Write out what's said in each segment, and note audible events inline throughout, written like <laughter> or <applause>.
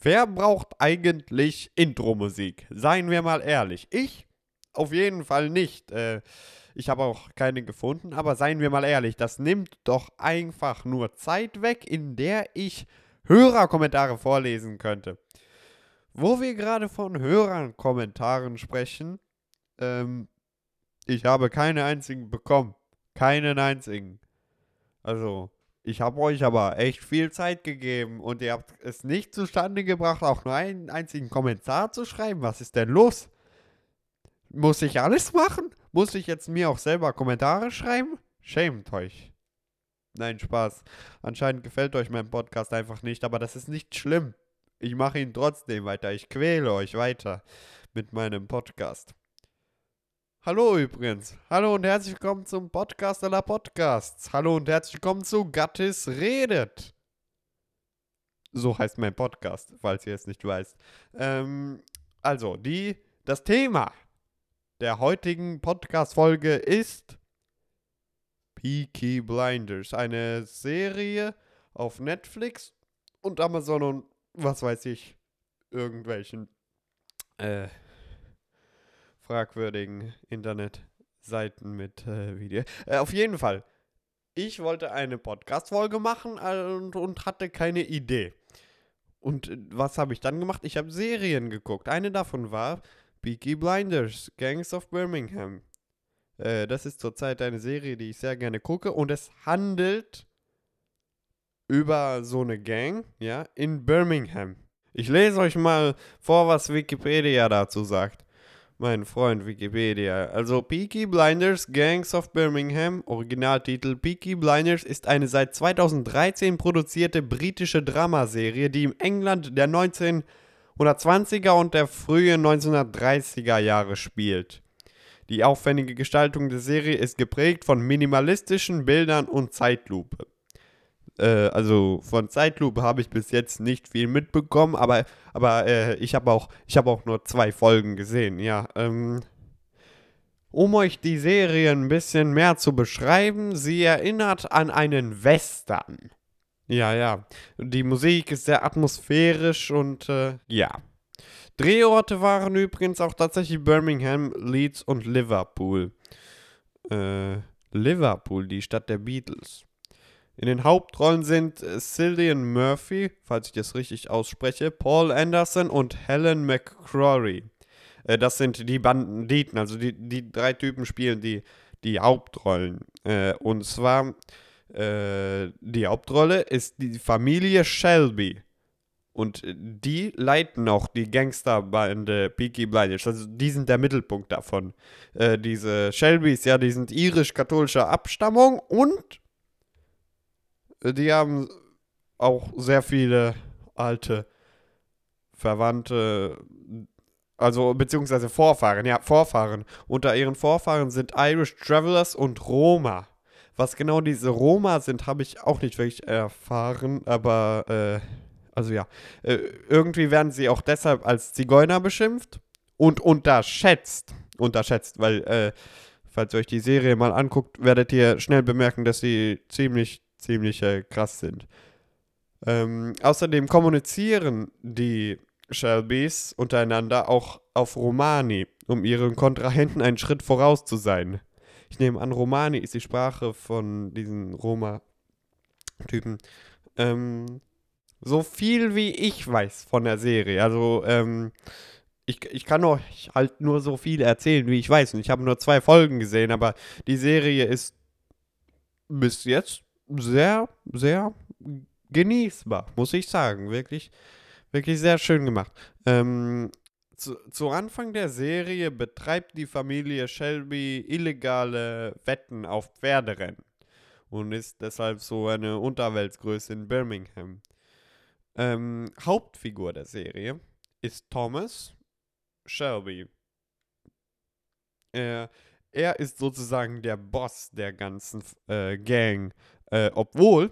Wer braucht eigentlich Intro-Musik? Seien wir mal ehrlich. Ich auf jeden Fall nicht. Äh, ich habe auch keine gefunden, aber seien wir mal ehrlich, das nimmt doch einfach nur Zeit weg, in der ich Hörerkommentare vorlesen könnte. Wo wir gerade von Hörerkommentaren sprechen, ähm, ich habe keine einzigen bekommen. Keinen einzigen. Also, ich habe euch aber echt viel Zeit gegeben und ihr habt es nicht zustande gebracht, auch nur einen einzigen Kommentar zu schreiben. Was ist denn los? Muss ich alles machen? Muss ich jetzt mir auch selber Kommentare schreiben? Schämt euch. Nein, Spaß. Anscheinend gefällt euch mein Podcast einfach nicht, aber das ist nicht schlimm. Ich mache ihn trotzdem weiter. Ich quäle euch weiter mit meinem Podcast. Hallo übrigens. Hallo und herzlich willkommen zum Podcast aller Podcasts. Hallo und herzlich willkommen zu Gattis Redet. So heißt mein Podcast, falls ihr es nicht weißt. Ähm, also, die, das Thema der heutigen Podcast-Folge ist Peaky Blinders. Eine Serie auf Netflix und Amazon und was weiß ich, irgendwelchen äh, fragwürdigen Internetseiten mit äh, Video. Äh, auf jeden Fall, ich wollte eine Podcast-Folge machen und, und hatte keine Idee. Und äh, was habe ich dann gemacht? Ich habe Serien geguckt. Eine davon war Peaky Blinders, Gangs of Birmingham. Äh, das ist zurzeit eine Serie, die ich sehr gerne gucke. Und es handelt über so eine Gang, ja, in Birmingham. Ich lese euch mal vor, was Wikipedia dazu sagt. Mein Freund Wikipedia. Also Peaky Blinders Gangs of Birmingham, Originaltitel Peaky Blinders, ist eine seit 2013 produzierte britische Dramaserie, die im England der 19 1920er und der frühen 1930er Jahre spielt. Die aufwendige Gestaltung der Serie ist geprägt von minimalistischen Bildern und Zeitlupe. Äh, also von Zeitlupe habe ich bis jetzt nicht viel mitbekommen, aber, aber äh, ich habe auch, hab auch nur zwei Folgen gesehen, ja. Ähm, um euch die Serie ein bisschen mehr zu beschreiben, sie erinnert an einen Western. Ja, ja. Die Musik ist sehr atmosphärisch und äh, ja. Drehorte waren übrigens auch tatsächlich Birmingham, Leeds und Liverpool. Äh, Liverpool, die Stadt der Beatles. In den Hauptrollen sind Cillian Murphy, falls ich das richtig ausspreche, Paul Anderson und Helen McCrory. Äh, das sind die Banditen, also die, die drei Typen spielen die, die Hauptrollen. Äh, und zwar äh, die Hauptrolle ist die Familie Shelby. Und die leiten auch die Gangsterbande Peaky Blinders. Also die sind der Mittelpunkt davon. Äh, diese Shelbys, ja, die sind irisch-katholischer Abstammung und die haben auch sehr viele alte Verwandte, also beziehungsweise Vorfahren, ja, Vorfahren. Unter ihren Vorfahren sind Irish Travelers und Roma. Was genau diese Roma sind, habe ich auch nicht wirklich erfahren, aber äh, also ja, äh, irgendwie werden sie auch deshalb als Zigeuner beschimpft und unterschätzt. Unterschätzt, weil, äh, falls ihr euch die Serie mal anguckt, werdet ihr schnell bemerken, dass sie ziemlich, ziemlich äh, krass sind. Ähm, außerdem kommunizieren die Shelbys untereinander auch auf Romani, um ihren Kontrahenten einen Schritt voraus zu sein. Ich nehme an, Romani ist die Sprache von diesen Roma-Typen. Ähm, so viel wie ich weiß von der Serie. Also, ähm, ich, ich kann euch halt nur so viel erzählen, wie ich weiß. Und ich habe nur zwei Folgen gesehen, aber die Serie ist bis jetzt sehr, sehr genießbar, muss ich sagen. Wirklich, wirklich sehr schön gemacht. Ähm, zu, zu, Anfang der Serie betreibt die Familie Shelby illegale Wetten auf Pferderennen und ist deshalb so eine Unterweltsgröße in Birmingham. Ähm, Hauptfigur der Serie ist Thomas Shelby. Er, er ist sozusagen der Boss der ganzen äh, Gang, äh, obwohl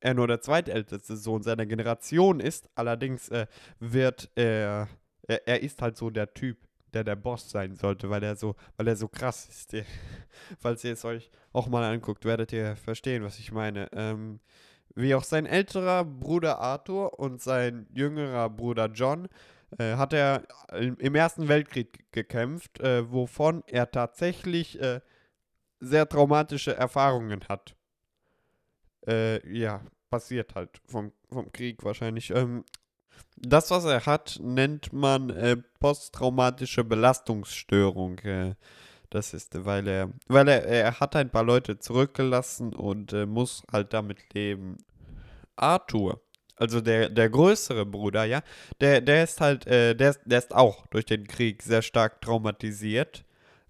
er nur der zweitälteste Sohn seiner Generation ist. Allerdings äh, wird er er, ist halt so der Typ, der der Boss sein sollte, weil er so, weil er so krass ist. <laughs> Falls ihr es euch auch mal anguckt, werdet ihr verstehen, was ich meine. Ähm, Wie auch sein älterer Bruder Arthur und sein jüngerer Bruder John äh, hat er im Ersten Weltkrieg gekämpft, äh, wovon er tatsächlich äh, sehr traumatische Erfahrungen hat. Äh, ja, passiert halt vom, vom Krieg wahrscheinlich. Ähm, das, was er hat, nennt man äh, posttraumatische Belastungsstörung. Äh, das ist, weil er, weil er, er hat ein paar Leute zurückgelassen und äh, muss halt damit leben. Arthur, also der, der größere Bruder, ja, der, der ist halt, äh, der, ist, der ist auch durch den Krieg sehr stark traumatisiert.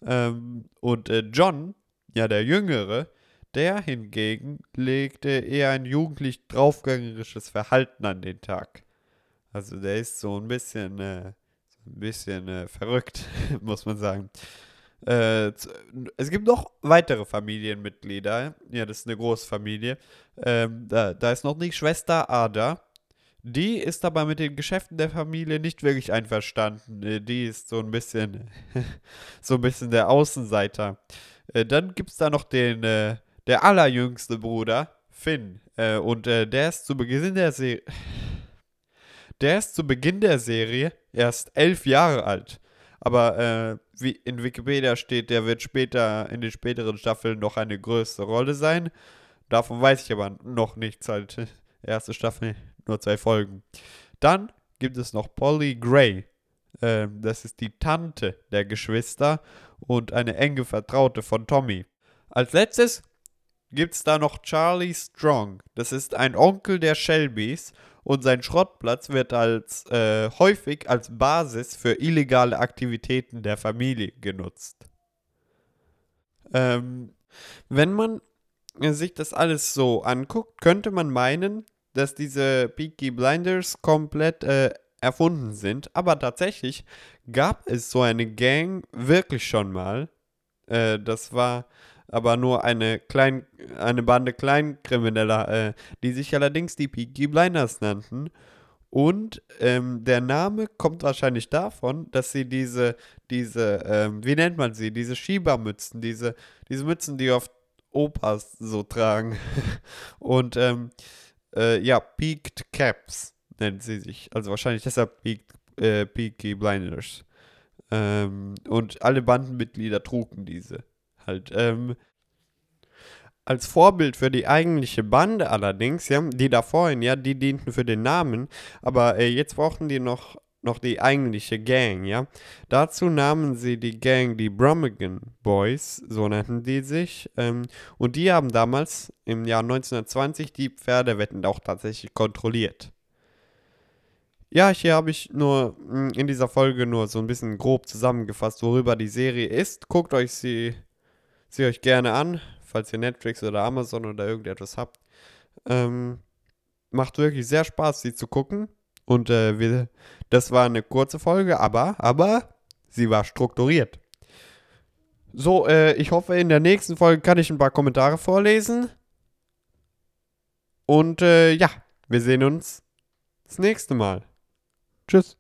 Ähm, und äh, John, ja, der Jüngere, der hingegen legte eher ein jugendlich draufgängerisches Verhalten an den Tag. Also der ist so ein bisschen, äh, ein bisschen äh, verrückt, <laughs> muss man sagen. Äh, es gibt noch weitere Familienmitglieder. Ja, das ist eine Großfamilie. Ähm, da, da ist noch die Schwester Ada. Die ist aber mit den Geschäften der Familie nicht wirklich einverstanden. Äh, die ist so ein bisschen, <laughs> so ein bisschen der Außenseiter. Äh, dann gibt es da noch den, äh, der allerjüngste Bruder, Finn. Äh, und äh, der ist zu Beginn der Serie. Der ist zu Beginn der Serie erst elf Jahre alt. Aber äh, wie in Wikipedia steht, der wird später in den späteren Staffeln noch eine größere Rolle sein. Davon weiß ich aber noch nichts. Halt. <laughs> Erste Staffel, nur zwei Folgen. Dann gibt es noch Polly Gray. Ähm, das ist die Tante der Geschwister und eine enge Vertraute von Tommy. Als letztes gibt es da noch Charlie Strong. Das ist ein Onkel der Shelbys und sein Schrottplatz wird als äh, häufig als Basis für illegale Aktivitäten der Familie genutzt. Ähm, wenn man sich das alles so anguckt, könnte man meinen, dass diese Peaky Blinders komplett äh, erfunden sind. Aber tatsächlich gab es so eine Gang wirklich schon mal. Äh, das war aber nur eine, klein, eine Bande Kleinkrimineller, äh, die sich allerdings die Peaky Blinders nannten. Und ähm, der Name kommt wahrscheinlich davon, dass sie diese, diese, ähm, wie nennt man sie, diese Schiebermützen, diese, diese Mützen, die oft Opas so tragen. <laughs> Und ähm, äh, ja, Peaked Caps nennen sie sich. Also wahrscheinlich deshalb Peaked, äh, Peaky Blinders. Ähm, und alle Bandenmitglieder trugen diese halt. Ähm, als Vorbild für die eigentliche Bande allerdings, ja, die da vorhin, ja, die dienten für den Namen, aber äh, jetzt brauchten die noch, noch die eigentliche Gang, ja. Dazu nahmen sie die Gang, die Brummagem Boys, so nannten die sich, ähm, und die haben damals im Jahr 1920 die Pferdewetten auch tatsächlich kontrolliert. Ja, hier habe ich nur hm, in dieser Folge nur so ein bisschen grob zusammengefasst, worüber die Serie ist. Guckt euch sie Seht euch gerne an, falls ihr Netflix oder Amazon oder irgendetwas habt. Ähm, macht wirklich sehr Spaß, sie zu gucken. Und äh, wir, das war eine kurze Folge, aber, aber sie war strukturiert. So, äh, ich hoffe, in der nächsten Folge kann ich ein paar Kommentare vorlesen. Und äh, ja, wir sehen uns das nächste Mal. Tschüss.